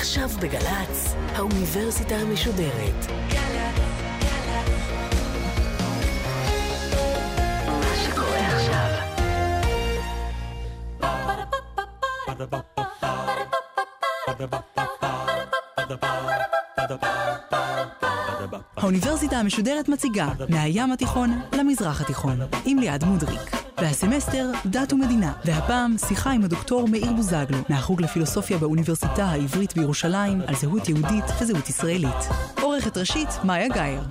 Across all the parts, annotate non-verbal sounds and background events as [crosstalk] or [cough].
עכשיו בגל"צ, האוניברסיטה המשודרת. האוניברסיטה המשודרת מציגה מהים התיכון למזרח התיכון עם ליעד מודריק. והסמסטר דת ומדינה, והפעם שיחה עם הדוקטור מאיר בוזגלו מהחוג לפילוסופיה באוניברסיטה העברית בירושלים על זהות יהודית וזהות ישראלית. עורכת ראשית מאיה גאייר.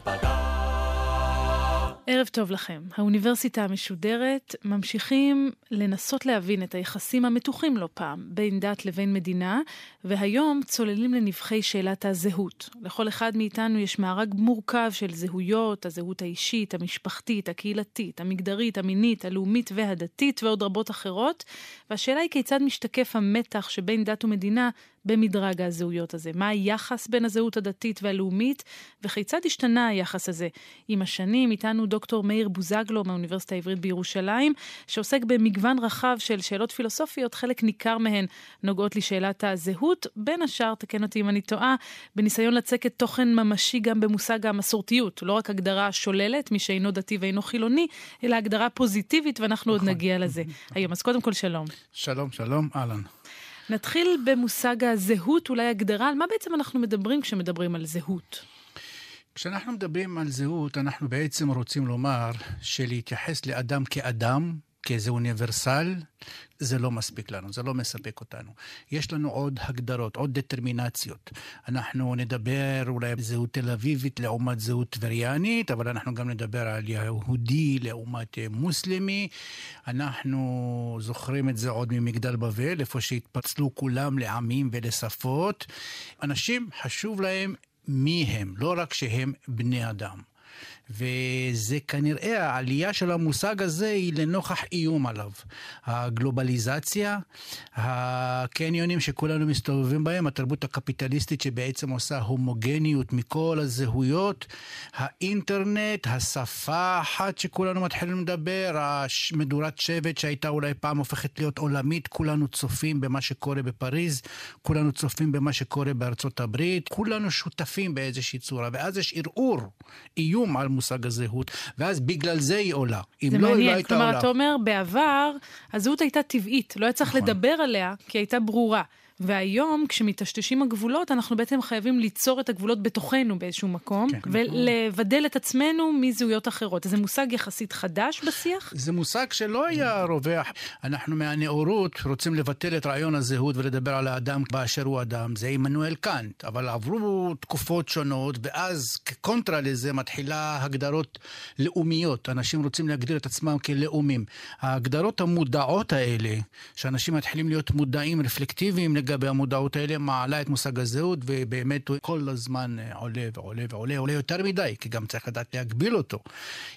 ערב טוב לכם. האוניברסיטה המשודרת ממשיכים לנסות להבין את היחסים המתוחים לא פעם בין דת לבין מדינה, והיום צוללים לנבחי שאלת הזהות. לכל אחד מאיתנו יש מארג מורכב של זהויות, הזהות האישית, המשפחתית, הקהילתית, המגדרית, המינית, הלאומית והדתית ועוד רבות אחרות, והשאלה היא כיצד משתקף המתח שבין דת ומדינה במדרג הזהויות הזה. מה היחס בין הזהות הדתית והלאומית, וכיצד השתנה היחס הזה עם השנים. איתנו דוקטור מאיר בוזגלו מהאוניברסיטה העברית בירושלים, שעוסק במגוון רחב של שאלות פילוסופיות, חלק ניכר מהן נוגעות לשאלת הזהות, בין השאר, תקן אותי אם אני טועה, בניסיון לצקת תוכן ממשי גם במושג המסורתיות, לא רק הגדרה שוללת, מי שאינו דתי ואינו חילוני, אלא הגדרה פוזיטיבית, ואנחנו נכון. עוד נגיע לזה היום. אז קודם כל, שלום. שלום, שלום, אהלן. נתחיל במושג הזהות, אולי הגדרה, על מה בעצם אנחנו מדברים כשמדברים על זהות? כשאנחנו מדברים על זהות, אנחנו בעצם רוצים לומר שלהתייחס לאדם כאדם, כאיזה אוניברסל, זה לא מספיק לנו, זה לא מספק אותנו. יש לנו עוד הגדרות, עוד דטרמינציות. אנחנו נדבר אולי על זהות תל אביבית לעומת זהות טבריאנית, אבל אנחנו גם נדבר על יהודי לעומת מוסלמי. אנחנו זוכרים את זה עוד ממגדל בבל, איפה שהתפצלו כולם לעמים ולשפות. אנשים, חשוב להם מי הם, לא רק שהם בני אדם. וזה כנראה, העלייה של המושג הזה היא לנוכח איום עליו. הגלובליזציה, הקניונים שכולנו מסתובבים בהם, התרבות הקפיטליסטית שבעצם עושה הומוגניות מכל הזהויות, האינטרנט, השפה האחת שכולנו מתחילים לדבר, מדורת שבט שהייתה אולי פעם הופכת להיות עולמית, כולנו צופים במה שקורה בפריז, כולנו צופים במה שקורה בארצות הברית, כולנו שותפים באיזושהי צורה, ואז יש ערעור, איום על מושג הזהות, ואז בגלל זה היא עולה. אם לא, מעניין. היא לא הייתה כלומר, עולה. כלומר, אתה אומר, בעבר הזהות הייתה טבעית, לא היה צריך נכון. לדבר עליה, כי הייתה ברורה. והיום, כשמטשטשים הגבולות, אנחנו בעצם חייבים ליצור את הגבולות בתוכנו באיזשהו מקום, כן, ולבדל את עצמנו מזהויות אחרות. זה מושג יחסית חדש בשיח? זה מושג שלא היה רווח. אנחנו מהנאורות רוצים לבטל את רעיון הזהות ולדבר על האדם באשר הוא אדם. זה עמנואל קאנט, אבל עברו תקופות שונות, ואז כקונטרה לזה מתחילה הגדרות לאומיות. אנשים רוצים להגדיר את עצמם כלאומים. ההגדרות המודעות האלה, שאנשים מתחילים להיות מודעים, רפלקטיביים, לגבי המודעות האלה, מעלה את מושג הזהות, ובאמת הוא כל הזמן אה, עולה ועולה ועולה, עולה יותר מדי, כי גם צריך לדעת להגביל אותו.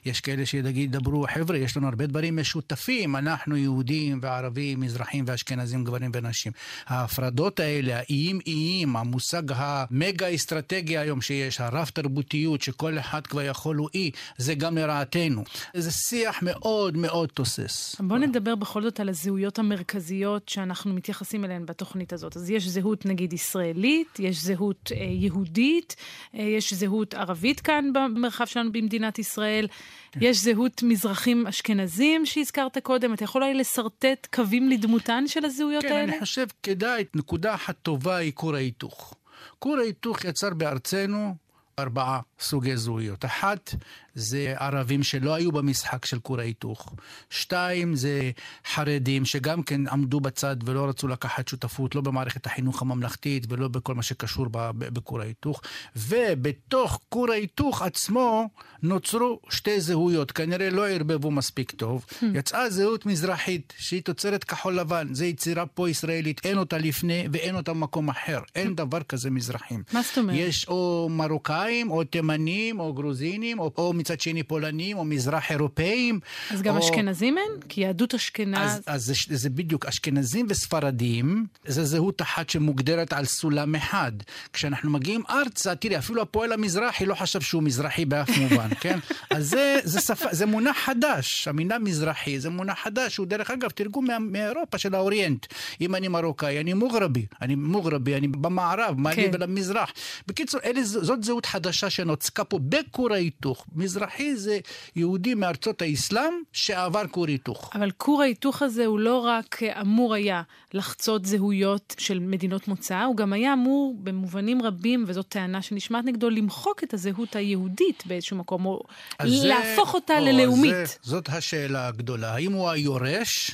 יש כאלה שידברו, חבר'ה, יש לנו הרבה דברים משותפים, אנחנו יהודים וערבים, מזרחים ואשכנזים, גברים ונשים. ההפרדות האלה, האיים איים, המושג המגה אסטרטגי היום שיש, הרב תרבותיות, שכל אחד כבר יכול הוא אי, זה גם לרעתנו. זה שיח מאוד מאוד תוסס. בוא נדבר בכל זאת על הזהויות המרכזיות שאנחנו מתייחסים אליהן בתוכנית הזאת. הזאת. אז יש זהות נגיד ישראלית, יש זהות אה, יהודית, אה, יש זהות ערבית כאן במרחב שלנו במדינת ישראל, כן. יש זהות מזרחים אשכנזים שהזכרת קודם. אתה יכול אולי לשרטט קווים לדמותן של הזהויות כן, האלה? כן, אני חושב כדאי, נקודה אחת טובה היא כור ההיתוך. כור ההיתוך יצר בארצנו ארבעה סוגי זהויות. אחת, זה ערבים שלא היו במשחק של כור ההיתוך. שתיים, זה חרדים שגם כן עמדו בצד ולא רצו לקחת שותפות, לא במערכת החינוך הממלכתית ולא בכל מה שקשור בכור ההיתוך. ובתוך כור ההיתוך עצמו נוצרו שתי זהויות, כנראה לא ערבבו מספיק טוב. Hmm. יצאה זהות מזרחית שהיא תוצרת כחול לבן, זו יצירה פה ישראלית, אין אותה לפני ואין אותה במקום אחר. אין דבר כזה מזרחים. מה זאת אומרת? יש או מרוקאים או תימנים או גרוזינים או, או מצד שני פולנים או מזרח אירופאים. אז גם או... אשכנזים אין? כי יהדות אשכנז... אז, אז זה, זה בדיוק, אשכנזים וספרדים, זה זהות אחת שמוגדרת על סולם אחד. כשאנחנו מגיעים ארצה, תראי, אפילו הפועל המזרחי לא חשב שהוא מזרחי באף [laughs] מובן, כן? אז זה, זה, שפה, זה מונח חדש, המילה מזרחי זה מונח חדש, הוא דרך אגב תרגום מה, מאירופה של האוריינט. אם אני מרוקאי, אני מוגרבי, אני מוגרבי, אני במערב, מה לי כן. ולמזרח. בקיצור, אלה, זאת זהות חדשה שנוצקה פה בכור ההיתוך. מזרחי זה יהודי מארצות האסלאם שעבר כור היתוך. אבל כור ההיתוך הזה הוא לא רק אמור היה לחצות זהויות של מדינות מוצא, הוא גם היה אמור במובנים רבים, וזאת טענה שנשמעת נגדו, למחוק את הזהות היהודית באיזשהו מקום, או אז זה- להפוך אותה או, ללאומית. זה, זאת השאלה הגדולה. האם הוא היורש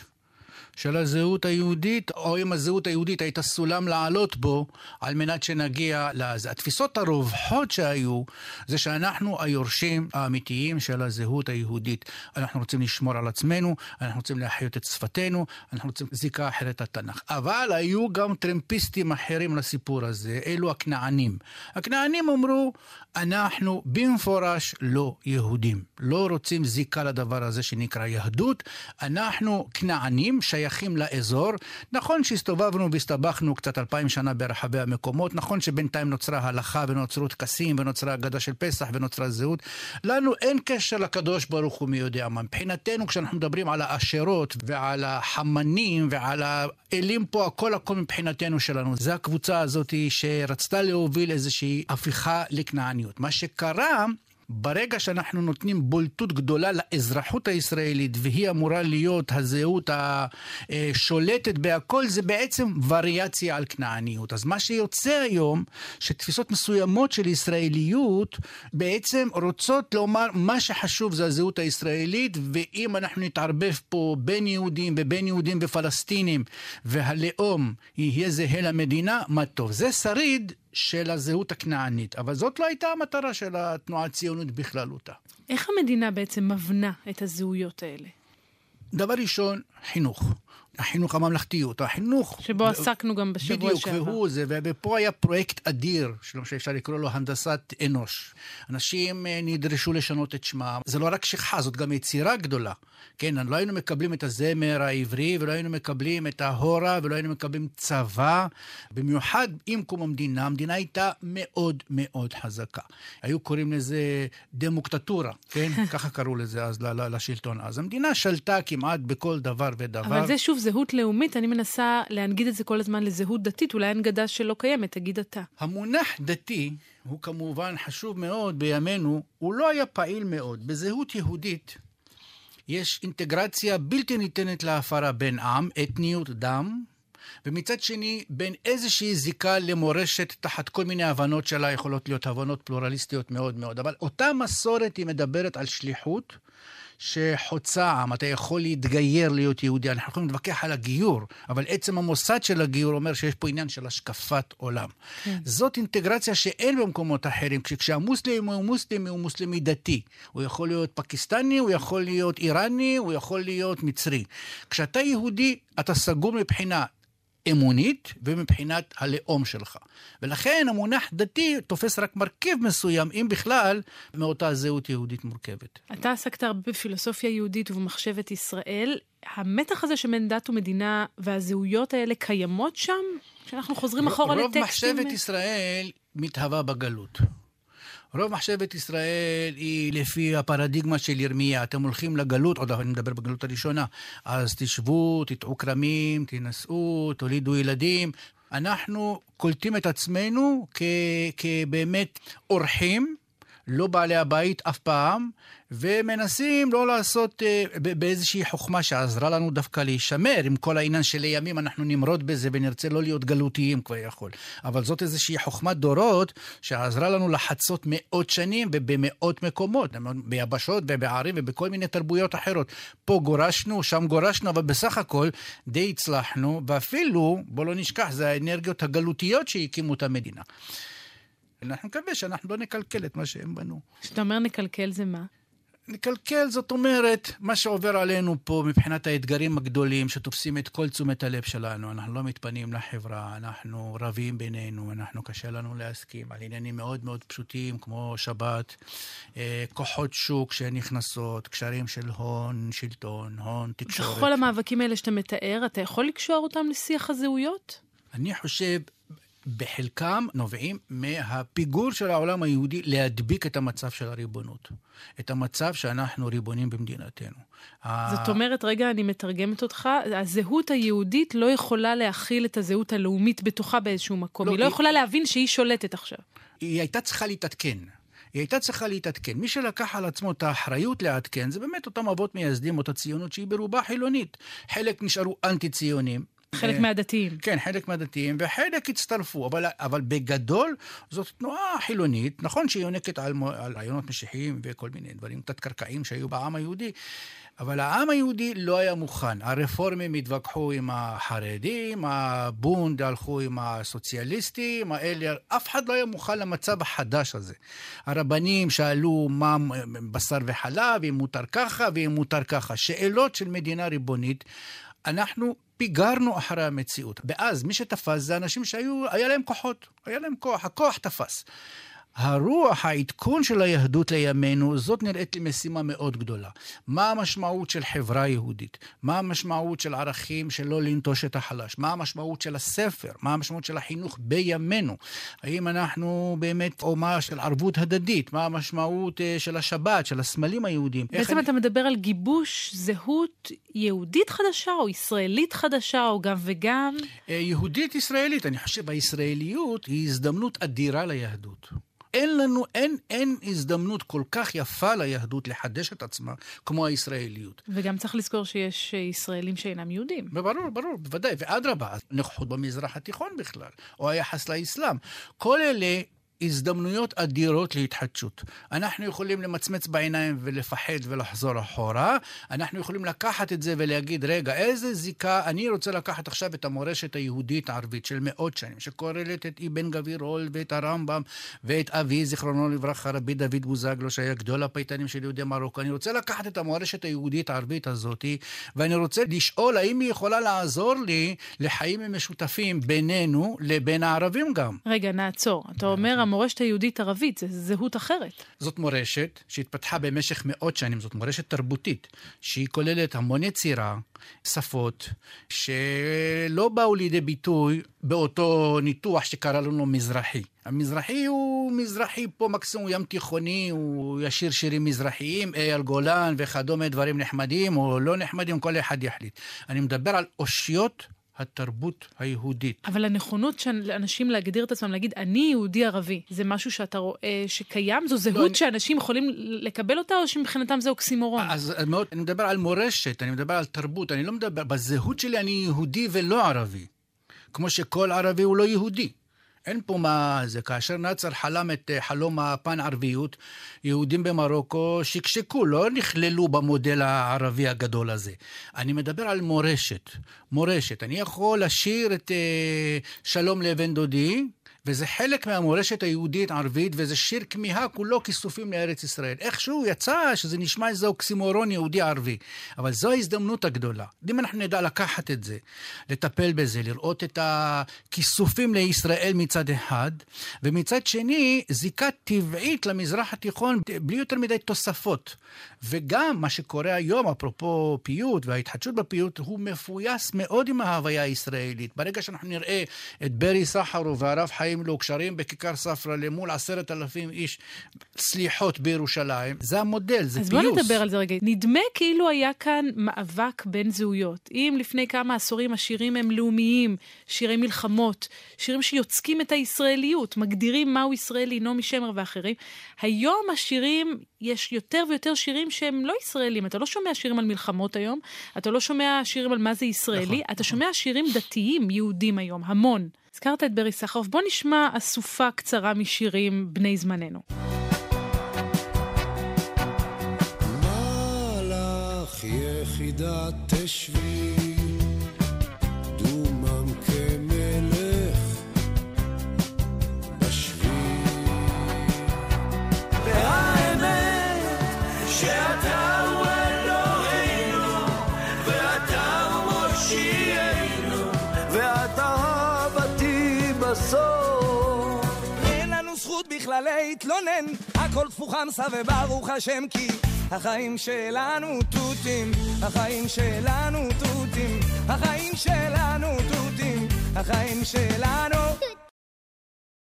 של הזהות היהודית, או אם הזהות היהודית הייתה סולם לעלות בו, על מנת שנגיע לזה. התפיסות הרווחות שהיו, זה שאנחנו היורשים האמיתיים של הזהות היהודית. אנחנו רוצים לשמור על עצמנו, אנחנו רוצים להחיות את שפתנו, אנחנו רוצים זיקה אחרת לתנ"ך. אבל היו גם טרמפיסטים אחרים לסיפור הזה, אלו הכנענים. הכנענים אמרו, אנחנו במפורש לא יהודים. לא רוצים זיקה לדבר הזה שנקרא יהדות. אנחנו כנענים, שייכים לאזור. נכון שהסתובבנו והסתבכנו קצת אלפיים שנה ברחבי המקומות, נכון שבינתיים נוצרה הלכה ונוצרו טקסים ונוצרה אגדה של פסח ונוצרה זהות. לנו אין קשר לקדוש ברוך הוא מי יודע מה. מבחינתנו, כשאנחנו מדברים על האשרות ועל החמנים ועל האלים פה, הכל הכל מבחינתנו שלנו. זה הקבוצה הזאת שרצתה להוביל איזושהי הפיכה לכנעניות. מה שקרה... ברגע שאנחנו נותנים בולטות גדולה לאזרחות הישראלית, והיא אמורה להיות הזהות השולטת בהכל, זה בעצם וריאציה על כנעניות. אז מה שיוצא היום, שתפיסות מסוימות של ישראליות בעצם רוצות לומר מה שחשוב זה הזהות הישראלית, ואם אנחנו נתערבב פה בין יהודים ובין יהודים ופלסטינים, והלאום יהיה זהה למדינה, מה טוב. זה שריד של הזהות הכנענית, אבל זאת לא הייתה המטרה של התנועה הציונית בכללותה. איך המדינה בעצם מבנה את הזהויות האלה? דבר ראשון, חינוך. החינוך הממלכתיות, החינוך... שבו עסקנו גם בשבוע בדיוק, שעבר. והוא זה, ופה היה פרויקט אדיר, שלא שאפשר לקרוא לו הנדסת אנוש. אנשים אה, נדרשו לשנות את שמם. זה לא רק שכחה, זאת גם יצירה גדולה. כן, לא היינו מקבלים את הזמר העברי, ולא היינו מקבלים את ההורה, ולא היינו מקבלים צבא. במיוחד עם קום המדינה, המדינה הייתה מאוד מאוד חזקה. היו קוראים לזה דמוקטטורה, כן? [laughs] ככה קראו לזה אז לשלטון אז. המדינה שלטה כמעט בכל דבר ודבר. אבל זה שוב זהות לאומית, אני מנסה להנגיד את זה כל הזמן לזהות דתית, אולי הנגדה שלא קיימת, תגיד אתה. המונח דתי הוא כמובן חשוב מאוד בימינו, הוא לא היה פעיל מאוד. בזהות יהודית יש אינטגרציה בלתי ניתנת להפרה בין עם, אתניות, דם, ומצד שני, בין איזושהי זיקה למורשת תחת כל מיני הבנות שלה, יכולות להיות הבנות פלורליסטיות מאוד מאוד. אבל אותה מסורת היא מדברת על שליחות. שחוצה עם, אתה יכול להתגייר להיות יהודי, אנחנו יכולים להתווכח על הגיור, אבל עצם המוסד של הגיור אומר שיש פה עניין של השקפת עולם. כן. זאת אינטגרציה שאין במקומות אחרים, כשהמוסלמי הוא מוסלמי, הוא מוסלמי דתי. הוא יכול להיות פקיסטני, הוא יכול להיות איראני, הוא יכול להיות מצרי. כשאתה יהודי, אתה סגור מבחינה אמונית ומבחינת הלאום שלך. ולכן המונח דתי תופס רק מרכיב מסוים, אם בכלל, מאותה זהות יהודית מורכבת. אתה עסקת הרבה בפילוסופיה יהודית ובמחשבת ישראל. המתח הזה שבין דת ומדינה והזהויות האלה קיימות שם? כשאנחנו חוזרים אחורה רוב לטקסטים... מחשבת ישראל מתהווה בגלות. רוב מחשבת ישראל היא לפי הפרדיגמה של ירמיה. אתם הולכים לגלות, עוד אני מדבר בגלות הראשונה, אז תשבו, תטעו כרמים, תנשאו, תולידו ילדים. אנחנו קולטים את עצמנו כבאמת אורחים, לא בעלי הבית אף פעם, ומנסים לא לעשות אה, באיזושהי חוכמה שעזרה לנו דווקא להישמר, עם כל העניין שלימים אנחנו נמרוד בזה ונרצה לא להיות גלותיים כבר יכול. אבל זאת איזושהי חוכמת דורות שעזרה לנו לחצות מאות שנים ובמאות מקומות, ביבשות ובערים ובכל מיני תרבויות אחרות. פה גורשנו, שם גורשנו, אבל בסך הכל די הצלחנו, ואפילו, בוא לא נשכח, זה האנרגיות הגלותיות שהקימו את המדינה. אנחנו מקווה שאנחנו לא נקלקל את מה שהם בנו. כשאתה אומר נקלקל זה מה? לקלקל, זאת אומרת, מה שעובר עלינו פה מבחינת האתגרים הגדולים שתופסים את כל תשומת הלב שלנו, אנחנו לא מתפנים לחברה, אנחנו רבים בינינו, אנחנו קשה לנו להסכים על עניינים מאוד מאוד פשוטים כמו שבת, אה, כוחות שוק שנכנסות, קשרים של הון, שלטון, הון, תקשורת. בכל המאבקים האלה שאתה מתאר, אתה יכול לקשור אותם לשיח הזהויות? אני חושב בחלקם נובעים מהפיגור של העולם היהודי להדביק את המצב של הריבונות. את המצב שאנחנו ריבונים במדינתנו. זאת אומרת, רגע, אני מתרגמת אותך, הזהות היהודית לא יכולה להכיל את הזהות הלאומית בתוכה באיזשהו מקום. לא, היא לא היא... יכולה להבין שהיא שולטת עכשיו. היא הייתה צריכה להתעדכן. היא הייתה צריכה להתעדכן. מי שלקח על עצמו את האחריות לעדכן זה באמת אותם אבות מייסדים, אותה ציונות שהיא ברובה חילונית. חלק נשארו אנטי-ציונים, חלק אה, מהדתיים. כן, חלק מהדתיים, וחלק הצטרפו, אבל, אבל בגדול זאת תנועה חילונית, נכון שהיא יונקת על, על רעיונות משיחיים וכל מיני דברים תת-קרקעיים שהיו בעם היהודי, אבל העם היהודי לא היה מוכן. הרפורמים התווכחו עם החרדים, הבונד הלכו עם הסוציאליסטים, האלה, אף אחד לא היה מוכן למצב החדש הזה. הרבנים שאלו מה בשר וחלב, אם מותר ככה ואם מותר ככה. שאלות של מדינה ריבונית. אנחנו פיגרנו אחרי המציאות. ואז מי שתפס זה אנשים שהיו, היה להם כוחות, היה להם כוח, הכוח תפס. הרוח, העדכון של היהדות לימינו, זאת נראית לי משימה מאוד גדולה. מה המשמעות של חברה יהודית? מה המשמעות של ערכים של לא לנטוש את החלש? מה המשמעות של הספר? מה המשמעות של החינוך בימינו? האם אנחנו באמת אומה של ערבות הדדית? מה המשמעות אה, של השבת, של הסמלים היהודיים? בעצם אני... אתה מדבר על גיבוש זהות יהודית חדשה או ישראלית חדשה או גם וגם? אה, יהודית ישראלית. אני חושב הישראליות היא הזדמנות אדירה ליהדות. אין לנו, אין, אין הזדמנות כל כך יפה ליהדות לחדש את עצמה כמו הישראליות. וגם צריך לזכור שיש אה, ישראלים שאינם יהודים. ברור, ברור, בוודאי. ואדרבה, נוכחות במזרח התיכון בכלל, או היחס לאסלאם. כל אלה הזדמנויות אדירות להתחדשות. אנחנו יכולים למצמץ בעיניים ולפחד ולחזור אחורה. אנחנו יכולים לקחת את זה ולהגיד, רגע, איזה זיקה, אני רוצה לקחת עכשיו את המורשת היהודית-ערבית של מאות שנים, שכוללת את אבן גבירול ואת הרמב"ם ואת אבי, זיכרונו לברכה, רבי דוד בוזגלו, שהיה גדול הפייטנים של יהודי מרוקו. אני רוצה לקחת את המורשת היהודית-ערבית הזאת, ואני רוצה לשאול האם היא יכולה לעזור לי לחיים משותפים בינינו לבין הערבים גם. רגע, נעצור. אתה אומר, המורשת היהודית-ערבית, זו זהות אחרת. זאת מורשת שהתפתחה במשך מאות שנים, זאת מורשת תרבותית, שהיא כוללת המון יצירה, שפות, שלא באו לידי ביטוי באותו ניתוח שקרא לנו מזרחי. המזרחי הוא מזרחי פה מקסימום ים תיכוני, הוא ישיר שירים מזרחיים, אייל גולן וכדומה, דברים נחמדים או לא נחמדים, כל אחד יחליט. אני מדבר על אושיות התרבות היהודית. אבל הנכונות של אנשים להגדיר את עצמם, להגיד, אני יהודי ערבי, זה משהו שאתה רואה שקיים? זו זהות לא, שאנשים אני... יכולים לקבל אותה, או שמבחינתם זה אוקסימורון? אז מאוד, אני מדבר על מורשת, אני מדבר על תרבות, אני לא מדבר, בזהות שלי אני יהודי ולא ערבי. כמו שכל ערבי הוא לא יהודי. אין פה מה זה. כאשר נאצר חלם את אה, חלום הפן-ערביות, יהודים במרוקו שקשקו, לא נכללו במודל הערבי הגדול הזה. אני מדבר על מורשת. מורשת. אני יכול לשיר את אה, שלום לבן דודי, וזה חלק מהמורשת היהודית-ערבית, וזה שיר כמיהה כולו כיסופים לארץ ישראל. איכשהו יצא שזה נשמע איזה אוקסימורון יהודי-ערבי, אבל זו ההזדמנות הגדולה. אם אנחנו נדע לקחת את זה, לטפל בזה, לראות את הכיסופים לישראל מצד אחד, ומצד שני, זיקה טבעית למזרח התיכון בלי יותר מדי תוספות. וגם מה שקורה היום, אפרופו פיוט וההתחדשות בפיוט, הוא מפויס מאוד עם ההוויה הישראלית. ברגע שאנחנו נראה את ברי סחרוף והרב חיים לו קשרים בכיכר ספרא למול עשרת אלפים איש סליחות בירושלים, זה המודל, זה אז פיוס. אז בוא נדבר על זה רגע. נדמה כאילו היה כאן מאבק בין זהויות. אם לפני כמה עשורים השירים הם לאומיים, שירי מלחמות, שירים שיוצקים את הישראליות, מגדירים מהו ישראלי, נעמי שמר ואחרים, היום השירים, יש יותר ויותר שירים שהם לא ישראלים. אתה לא שומע שירים על מלחמות היום, אתה לא שומע שירים על מה זה ישראלי, נכון, אתה נכון. שומע שירים דתיים יהודים היום, המון. הזכרת את ברי סחרוף, בוא נשמע אסופה קצרה משירים בני זמננו. מלאך יחידת תשבי להתלונן, הכל תפוחם וברוך השם כי החיים שלנו תותים, החיים שלנו תותים, החיים שלנו תותים, החיים שלנו...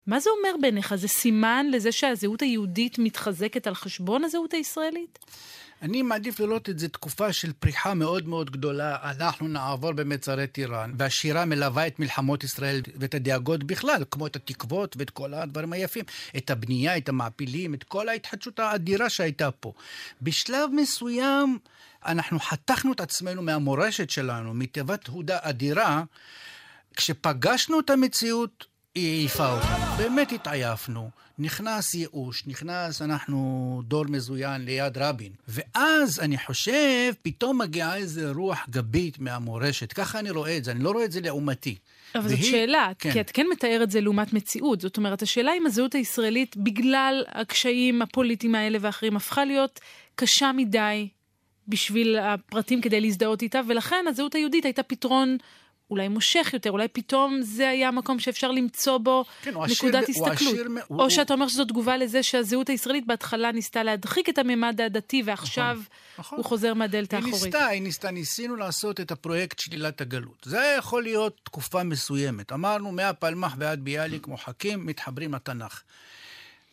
מה זה אומר בעיניך? זה סימן לזה שהזהות היהודית מתחזקת על חשבון הזהות הישראלית? אני מעדיף לראות את זה תקופה של פריחה מאוד מאוד גדולה. אנחנו נעבור במצרי טיראן, והשירה מלווה את מלחמות ישראל ואת הדאגות בכלל, כמו את התקוות ואת כל הדברים היפים, את הבנייה, את המעפילים, את כל ההתחדשות האדירה שהייתה פה. בשלב מסוים אנחנו חתכנו את עצמנו מהמורשת שלנו, מתיבת הודה אדירה. כשפגשנו את המציאות, היא העיפה אותנו. באמת התעייפנו. נכנס ייאוש, נכנס אנחנו דור מזוין ליד רבין. ואז אני חושב, פתאום מגיעה איזה רוח גבית מהמורשת. ככה אני רואה את זה, אני לא רואה את זה לעומתי. אבל והיא, זאת שאלה, כן. כי את כן מתאר את זה לעומת מציאות. זאת אומרת, השאלה אם הזהות הישראלית, בגלל הקשיים הפוליטיים האלה ואחרים, הפכה להיות קשה מדי בשביל הפרטים כדי להזדהות איתה, ולכן הזהות היהודית הייתה פתרון אולי מושך יותר, אולי פתאום זה היה מקום שאפשר למצוא בו כן, עשיר נקודת הוא הסתכלות. עשיר הוא- או הוא- שאתה אומר שזו תגובה לזה שהזהות הישראלית בהתחלה ניסתה להדחיק את הממד הדתי, ועכשיו נכון. הוא חוזר מהדלת היא האחורית. ניסתה, היא ניסתה, ניסינו לעשות את הפרויקט שלילת הגלות. זה היה יכול להיות תקופה מסוימת. אמרנו, מהפלמח ועד ביאליק מוחקים, מתחברים לתנ"ך.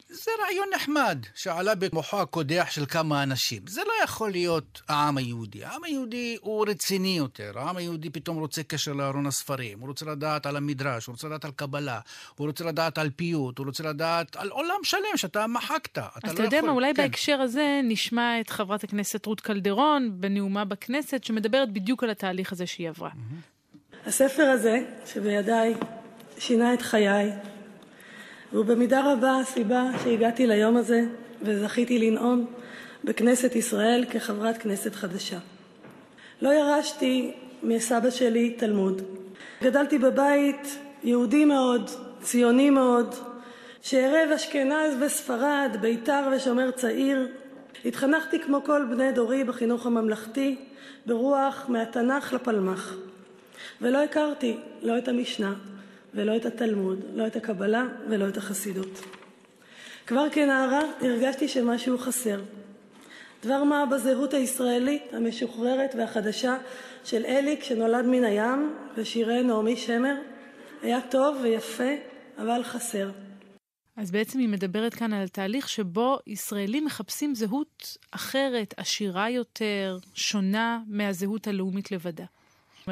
זה רעיון נחמד, שעלה במוחו הקודח של כמה אנשים. זה לא יכול להיות העם היהודי. העם היהודי הוא רציני יותר. העם היהודי פתאום רוצה קשר לארון הספרים. הוא רוצה לדעת על המדרש, הוא רוצה לדעת על קבלה, הוא רוצה לדעת על פיוט, הוא רוצה לדעת על עולם שלם שאתה מחקת. אז לא אתה יודע יכול- מה, אולי כן. בהקשר הזה נשמע את חברת הכנסת רות קלדרון בנאומה בכנסת, שמדברת בדיוק על התהליך הזה שהיא עברה. הספר הזה שבידיי שינה את חיי, והוא במידה רבה הסיבה שהגעתי ליום הזה וזכיתי לנאום בכנסת ישראל כחברת כנסת חדשה. לא ירשתי מסבא שלי תלמוד. גדלתי בבית יהודי מאוד, ציוני מאוד, שערב אשכנז וספרד, ביתר ושומר צעיר. התחנכתי כמו כל בני דורי בחינוך הממלכתי, ברוח מהתנ"ך לפלמ"ח. ולא הכרתי לא את המשנה ולא את התלמוד, לא את הקבלה ולא את החסידות. כבר כנערה הרגשתי שמשהו חסר. דבר מה בזהות הישראלית המשוחררת והחדשה של אליק שנולד מן הים ושירי נעמי שמר היה טוב ויפה אבל חסר. אז בעצם היא מדברת כאן על תהליך שבו ישראלים מחפשים זהות אחרת, עשירה יותר, שונה מהזהות הלאומית לבדה.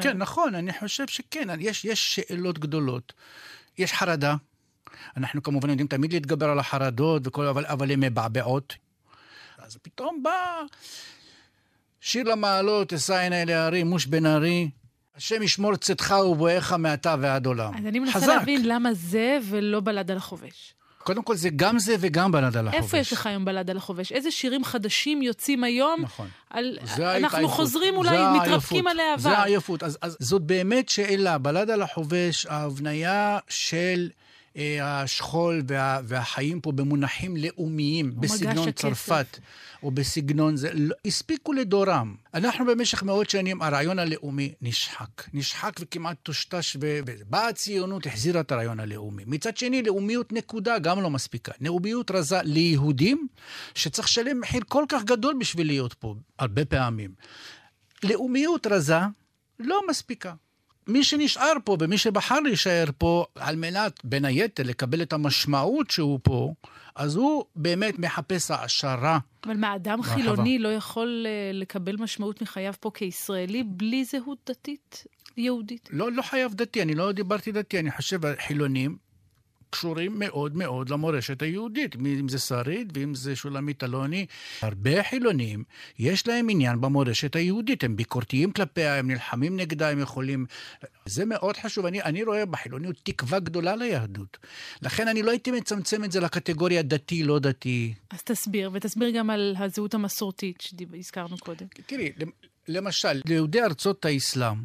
כן, נכון, אני חושב שכן, יש, יש שאלות גדולות. יש חרדה. אנחנו כמובן יודעים תמיד להתגבר על החרדות, וכל, אבל, אבל הן מבעבעות. אז פתאום בא שיר למעלות, אשא עיני אל ההרים, מוש בן ארי, השם ישמור צאתך ובואך מעתה ועד עולם. אז אני מנסה חזק. להבין למה זה ולא בלד על החובש. קודם כל זה גם זה וגם בלד על החובש. איפה יש לך היום בלד על החובש? איזה שירים חדשים יוצאים היום? נכון. על... אנחנו ההתעייפות. חוזרים אולי, מתרפקים. על העבר. זה העייפות. אז, אז זאת באמת שאלה. בלד על החובש, ההבניה של השכול וה, והחיים פה במונחים לאומיים, בסגנון. צרפת, או בסגנון זה, לא, הספיקו לדורם. אנחנו במשך מאות שנים, הרעיון הלאומי נשחק. נשחק וכמעט טושטש, ובאה הציונות, החזירה את הרעיון הלאומי. מצד שני, לאומיות נקודה גם לא מספיקה. לאומיות רזה ליהודים, שצריך לשלם מחיר כל כך גדול בשביל להיות פה, הרבה פעמים. לאומיות רזה לא מספיקה. מי שנשאר פה ומי שבחר להישאר פה על מנת, בין היתר, לקבל את המשמעות שהוא פה, אז הוא באמת מחפש העשרה. אבל מה, אדם מרחבה. חילוני לא יכול אה, לקבל משמעות מחייו פה כישראלי בלי זהות דתית יהודית? לא, לא חייב דתי, אני לא דיברתי דתי, אני חושב, חילונים קשורים מאוד מאוד למורשת היהודית, אם זה שריד ואם זה שולמית אלוני. הרבה חילונים, יש להם עניין במורשת היהודית, הם ביקורתיים כלפיה, הם נלחמים נגדה, הם יכולים... זה מאוד חשוב, אני, אני רואה בחילוניות תקווה גדולה ליהדות. לכן אני לא הייתי מצמצם את זה לקטגוריה דתי, לא דתי. אז תסביר, ותסביר גם על הזהות המסורתית שהזכרנו קודם. תראי, למשל, ליהודי ארצות האסלאם,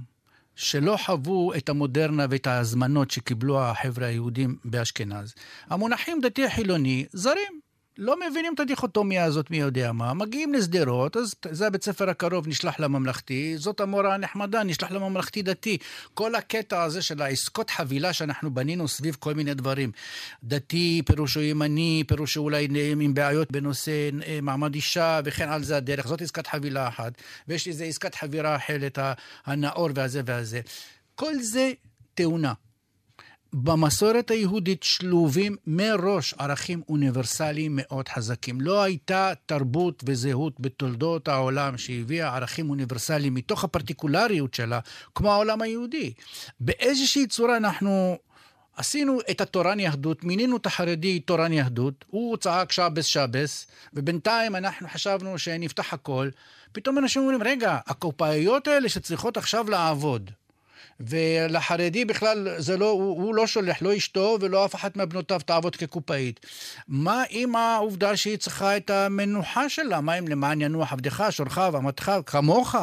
שלא חוו את המודרנה ואת ההזמנות שקיבלו החבר'ה היהודים באשכנז, המונחים דתי חילוני זרים לא מבינים את הדיכוטומיה הזאת מי יודע מה. מגיעים לשדרות, אז זה הבית ספר הקרוב, נשלח לממלכתי, זאת המורה הנחמדה, נשלח לממלכתי-דתי. כל הקטע הזה של העסקות חבילה שאנחנו בנינו סביב כל מיני דברים. דתי, פירושו ימני, פירושו אולי עם בעיות בנושא אה, מעמד אישה, וכן על זה הדרך. זאת עסקת חבילה אחת. ויש איזו עסקת חבירה אחרת, הנאור והזה והזה. כל זה תאונה. במסורת היהודית שלובים מראש ערכים אוניברסליים מאוד חזקים. לא הייתה תרבות וזהות בתולדות העולם שהביאה ערכים אוניברסליים מתוך הפרטיקולריות שלה, כמו העולם היהודי. באיזושהי צורה אנחנו עשינו את התורן יהדות, מינינו את החרדי תורן יהדות, הוא צעק שבס שבס, ובינתיים אנחנו חשבנו שנפתח הכל. פתאום אנשים אומרים, רגע, הקופאיות האלה שצריכות עכשיו לעבוד, ולחרדי בכלל זה לא, הוא, הוא לא שולח, לא אשתו ולא אף אחת מבנותיו תעבוד כקופאית. מה עם העובדה שהיא צריכה את המנוחה שלה? מה אם למען ינוח עבדך, שורך ואמתך, כמוך?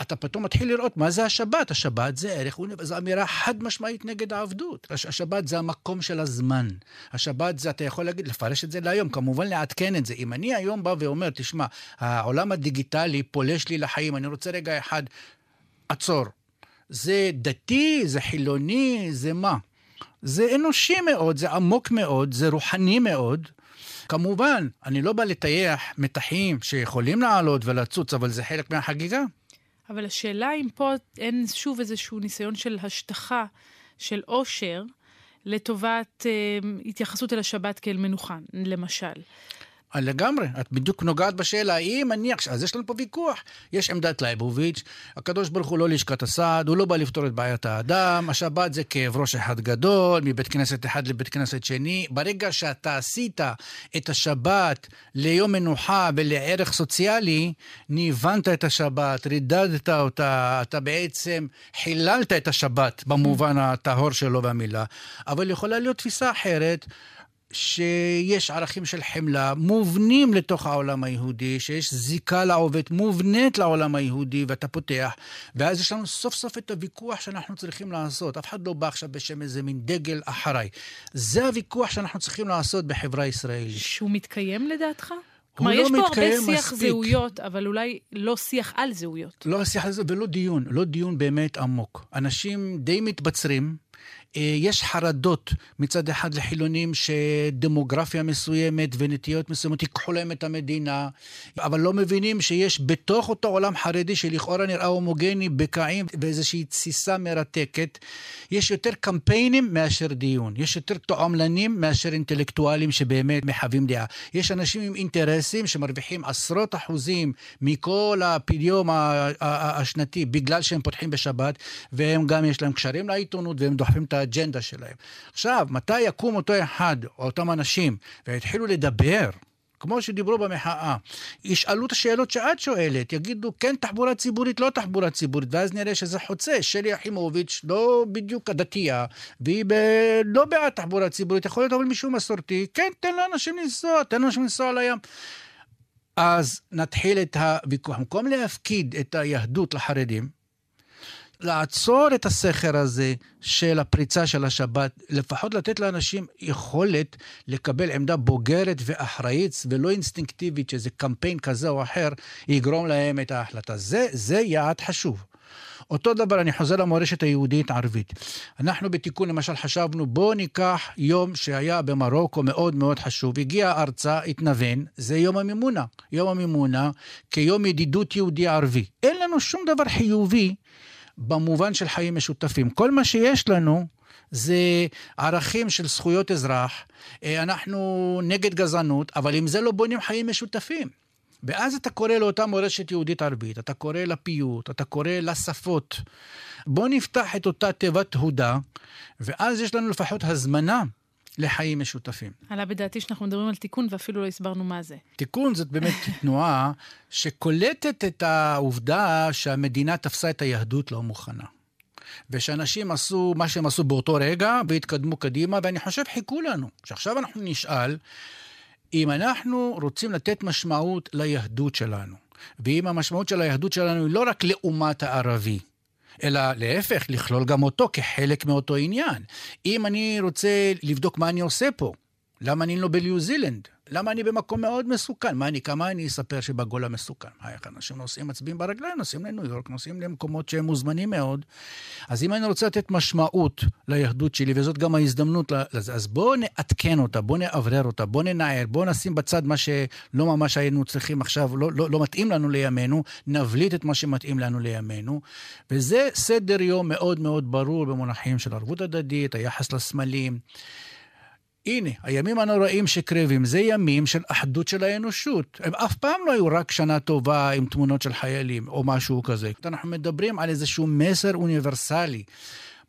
אתה פתאום מתחיל לראות מה זה השבת. השבת זה ערך, זו אמירה חד משמעית נגד העבדות. השבת זה המקום של הזמן. השבת זה, אתה יכול להגיד, לפרש את זה להיום, כמובן לעדכן את זה. אם אני היום בא ואומר, תשמע, העולם הדיגיטלי פולש לי לחיים, אני רוצה רגע אחד, עצור. זה דתי, זה חילוני, זה מה? זה אנושי מאוד, זה עמוק מאוד, זה רוחני מאוד. כמובן, אני לא בא לטייח מתחים שיכולים לעלות ולצוץ, אבל זה חלק מהחגיגה. אבל השאלה אם פה אין שוב איזשהו ניסיון של השטחה, של עושר, לטובת אה, התייחסות אל השבת כאל מנוחה, למשל. לגמרי, את בדיוק נוגעת בשאלה, אם אני עכשיו, אז יש לנו פה ויכוח. יש עמדת לייבוביץ', הקדוש ברוך הוא לא לשכת הסעד, הוא לא בא לפתור את בעיית האדם, השבת זה כאב ראש אחד גדול, מבית כנסת אחד לבית כנסת שני. ברגע שאתה עשית את השבת ליום מנוחה ולערך סוציאלי, ניוונת את השבת, רידדת אותה, אתה בעצם חיללת את השבת במובן הטהור שלו והמילה. אבל יכולה להיות תפיסה אחרת. שיש ערכים של חמלה מובנים לתוך העולם היהודי, שיש זיקה לעובד מובנית לעולם היהודי, ואתה פותח, ואז יש לנו סוף סוף את הוויכוח שאנחנו צריכים לעשות. אף אחד לא בא עכשיו בשם איזה מין דגל אחריי. זה הוויכוח שאנחנו צריכים לעשות בחברה הישראלית. שהוא מתקיים לדעתך? כלומר, לא יש פה הרבה שיח מספיק. זהויות, אבל אולי לא שיח על זהויות. לא שיח על זה ולא דיון, לא דיון באמת עמוק. אנשים די מתבצרים, יש חרדות מצד אחד לחילונים שדמוגרפיה מסוימת ונטיות מסוימות ייקחו להם את המדינה, אבל לא מבינים שיש בתוך אותו עולם חרדי שלכאורה נראה הומוגני, בקעים ואיזושהי תסיסה מרתקת, יש יותר קמפיינים מאשר דיון. יש יותר תועמלנים מאשר אינטלקטואלים שבאמת מחווים דעה. יש אנשים עם אינטרסים שמרוויחים עשרות אחוזים מכל הפדיום השנתי בגלל שהם פותחים בשבת, והם גם יש להם קשרים לעיתונות והם דוחפים את האג'נדה שלהם. עכשיו, מתי יקום אותו אחד, או אותם אנשים, ויתחילו לדבר, כמו שדיברו במחאה, ישאלו את השאלות שאת שואלת, יגידו כן תחבורה ציבורית, לא תחבורה ציבורית, ואז נראה שזה חוצה. שלי יחימוביץ' לא בדיוק הדתייה, והיא ב... לא בעד תחבורה ציבורית, יכול להיות אבל מישהו מסורתי, כן, תן לאנשים לנסוע, תן לאנשים לנסוע על הים. אז נתחיל את הוויכוח. במקום להפקיד את היהדות לחרדים, לעצור את הסכר הזה של הפריצה של השבת, לפחות לתת לאנשים יכולת לקבל עמדה בוגרת ואחראית ולא אינסטינקטיבית, שזה קמפיין כזה או אחר יגרום להם את ההחלטה. זה, זה יעד חשוב. אותו דבר, אני חוזר למורשת היהודית-ערבית. אנחנו בתיקון למשל חשבנו, בואו ניקח יום שהיה במרוקו מאוד מאוד חשוב, הגיע ארצה, התנוון, זה יום המימונה. יום המימונה כיום ידידות יהודי-ערבי. אין לנו שום דבר חיובי במובן של חיים משותפים. כל מה שיש לנו זה ערכים של זכויות אזרח, אה, אנחנו נגד גזענות, אבל עם זה לא בונים חיים משותפים. ואז אתה קורא לאותה מורשת יהודית ערבית, אתה קורא לפיוט, אתה קורא לשפות. בוא נפתח את אותה תיבת הודה, ואז יש לנו לפחות הזמנה לחיים משותפים. עלה בדעתי שאנחנו מדברים על תיקון ואפילו לא הסברנו מה זה. תיקון זאת באמת [laughs] תנועה שקולטת את העובדה שהמדינה תפסה את היהדות לא מוכנה. ושאנשים עשו מה שהם עשו באותו רגע והתקדמו קדימה, ואני חושב חיכו לנו. שעכשיו אנחנו נשאל אם אנחנו רוצים לתת משמעות ליהדות שלנו, ואם המשמעות של היהדות שלנו היא לא רק לאומת הערבי, אלא להפך, לכלול גם אותו כחלק מאותו עניין. אם אני רוצה לבדוק מה אני עושה פה, למה אני לא בניו זילנד? למה אני במקום מאוד מסוכן? מה אני, כמה אני אספר שבגולה מסוכן? מה, איך אנשים נוסעים, מצביעים ברגליים, נוסעים לניו יורק, נוסעים למקומות שהם מוזמנים מאוד. אז אם אני רוצה לתת משמעות ליהדות שלי, וזאת גם ההזדמנות לזה, אז בואו נעדכן אותה, בואו נאוורר אותה, בואו ננער, בואו נשים בצד מה שלא ממש היינו צריכים עכשיו, לא, לא, לא מתאים לנו לימינו, נבליט את מה שמתאים לנו לימינו. וזה סדר יום מאוד מאוד ברור במונחים של ערבות הדדית, היחס לסמלים. הנה, הימים הנוראים שקרבים, זה ימים של אחדות של האנושות. הם אף פעם לא היו רק שנה טובה עם תמונות של חיילים או משהו כזה. אנחנו מדברים על איזשהו מסר אוניברסלי.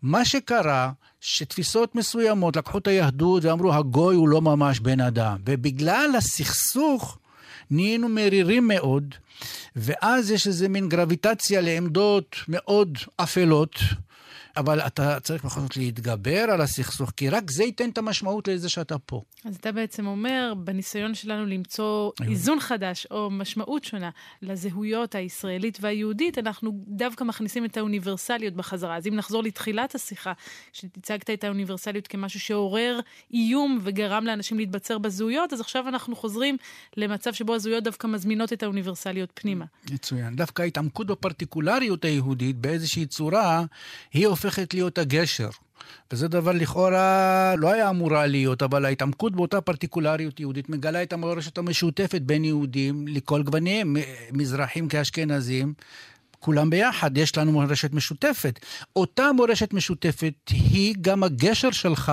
מה שקרה, שתפיסות מסוימות לקחו את היהדות ואמרו, הגוי הוא לא ממש בן אדם. ובגלל הסכסוך נהיינו מרירים מאוד, ואז יש איזה מין גרביטציה לעמדות מאוד אפלות. אבל אתה צריך בכל זאת להתגבר על הסכסוך, כי רק זה ייתן את המשמעות לזה שאתה פה. אז אתה בעצם אומר, בניסיון שלנו למצוא איזון חדש או משמעות שונה לזהויות הישראלית והיהודית, אנחנו דווקא מכניסים את האוניברסליות בחזרה. אז אם נחזור לתחילת השיחה, שהצגת את האוניברסליות כמשהו שעורר איום וגרם לאנשים להתבצר בזהויות, אז עכשיו אנחנו חוזרים למצב שבו הזהויות דווקא מזמינות את האוניברסליות פנימה. מצוין. דווקא ההתעמקות בפרטיקולריות היהודית באיזושהי צורה, היא הופכת להיות הגשר. וזה דבר לכאורה לא היה אמורה להיות, אבל ההתעמקות באותה פרטיקולריות יהודית מגלה את המורשת המשותפת בין יהודים לכל גווניהם, מזרחים כאשכנזים. כולם ביחד, יש לנו מורשת משותפת. אותה מורשת משותפת היא גם הגשר שלך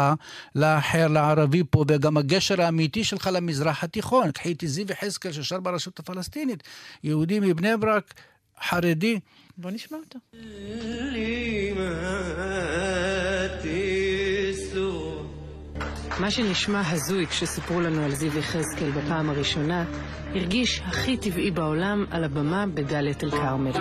לאחר, לערבי פה, וגם הגשר האמיתי שלך למזרח התיכון. קחי את זיו יחזקאל ששר ברשות הפלסטינית, יהודי מבני ברק, חרדי. בוא נשמע אותו. מה שנשמע הזוי כשסיפרו לנו על זיו יחזקאל בפעם הראשונה, הרגיש הכי טבעי בעולם על הבמה בדאלית אל כרמל.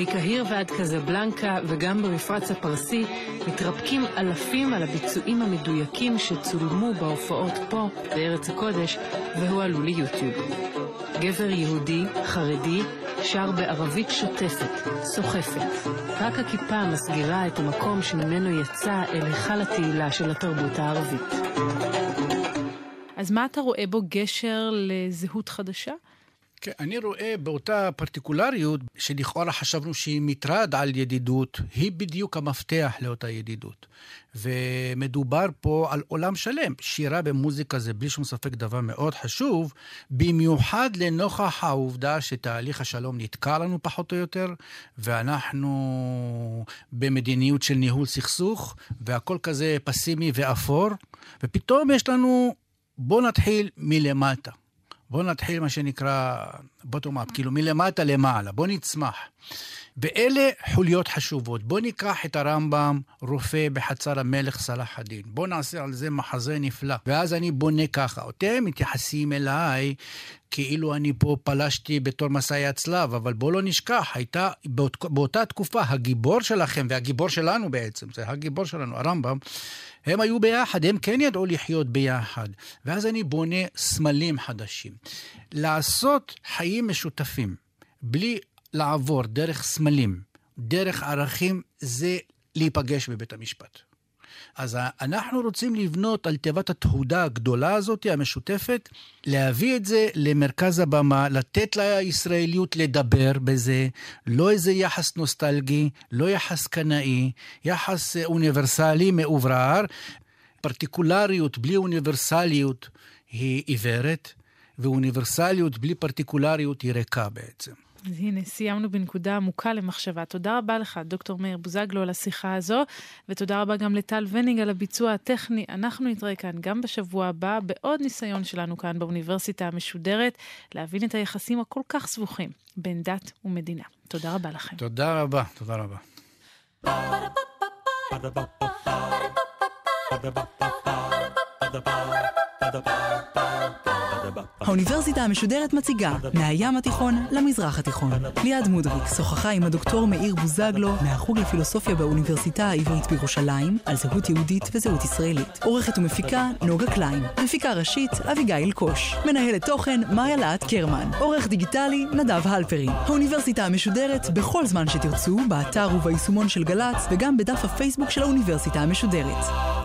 מקהיר ועד קזבלנקה וגם במפרץ הפרסי מתרפקים אלפים על הביצועים המדויקים שצולמו בהופעות פה, בארץ הקודש, והועלו ליוטיוב. גבר יהודי, חרדי, שר בערבית שוטפת, סוחפת. רק הכיפה מסגירה את המקום שממנו יצא אל היכל התהילה של התרבות הערבית. אז מה אתה רואה בו גשר לזהות חדשה? כן, אני רואה באותה פרטיקולריות, שלכאורה חשבנו שהיא מטרד על ידידות, היא בדיוק המפתח לאותה ידידות. ומדובר פה על עולם שלם. שירה במוזיקה זה בלי שום ספק דבר מאוד חשוב, במיוחד לנוכח העובדה שתהליך השלום נתקע לנו פחות או יותר, ואנחנו במדיניות של ניהול סכסוך, והכל כזה פסימי ואפור, ופתאום יש לנו, בואו נתחיל מלמטה. בואו נתחיל מה שנקרא bottom up, כאילו מלמטה למעלה, בואו נצמח. ואלה חוליות חשובות. בואו ניקח את הרמב"ם, רופא בחצר המלך סלאח א-דין. בואו נעשה על זה מחזה נפלא. ואז אני בונה ככה. אתם מתייחסים אליי כאילו אני פה פלשתי בתור מסעי הצלב, אבל בואו לא נשכח, הייתה באות, באותה תקופה הגיבור שלכם, והגיבור שלנו בעצם, זה הגיבור שלנו, הרמב"ם, הם היו ביחד, הם כן ידעו לחיות ביחד. ואז אני בונה סמלים חדשים. לעשות חיים משותפים, בלי לעבור דרך סמלים, דרך ערכים, זה להיפגש בבית המשפט. אז אנחנו רוצים לבנות על תיבת התהודה הגדולה הזאת, המשותפת, להביא את זה למרכז הבמה, לתת לישראליות לדבר בזה, לא איזה יחס נוסטלגי, לא יחס קנאי, יחס אוניברסלי מאוברר. פרטיקולריות בלי אוניברסליות היא עיוורת, ואוניברסליות בלי פרטיקולריות היא ריקה בעצם. אז הנה, סיימנו בנקודה עמוקה למחשבה. תודה רבה לך, דוקטור מאיר בוזגלו, על השיחה הזו, ותודה רבה גם לטל וניג על הביצוע הטכני. אנחנו נתראה כאן גם בשבוע הבא, בעוד ניסיון שלנו כאן באוניברסיטה המשודרת, להבין את היחסים הכל כך סבוכים בין דת ומדינה. תודה רבה לכם. תודה רבה, תודה רבה. Ba-da-ba-ba-ba האוניברסיטה המשודרת מציגה מהים התיכון למזרח התיכון. ליעד מודריק שוחחה עם הדוקטור מאיר בוזגלו מהחוג לפילוסופיה באוניברסיטה העברית בירושלים על זהות יהודית וזהות ישראלית. עורכת ומפיקה נוגה קליין. מפיקה ראשית אביגיל אלקוש. מנהלת תוכן מאיה להט קרמן. עורך דיגיטלי נדב הלפרין. האוניברסיטה המשודרת בכל זמן שתרצו, באתר וביישומון של גל"צ וגם בדף הפייסבוק של האוניברסיטה המשודרת.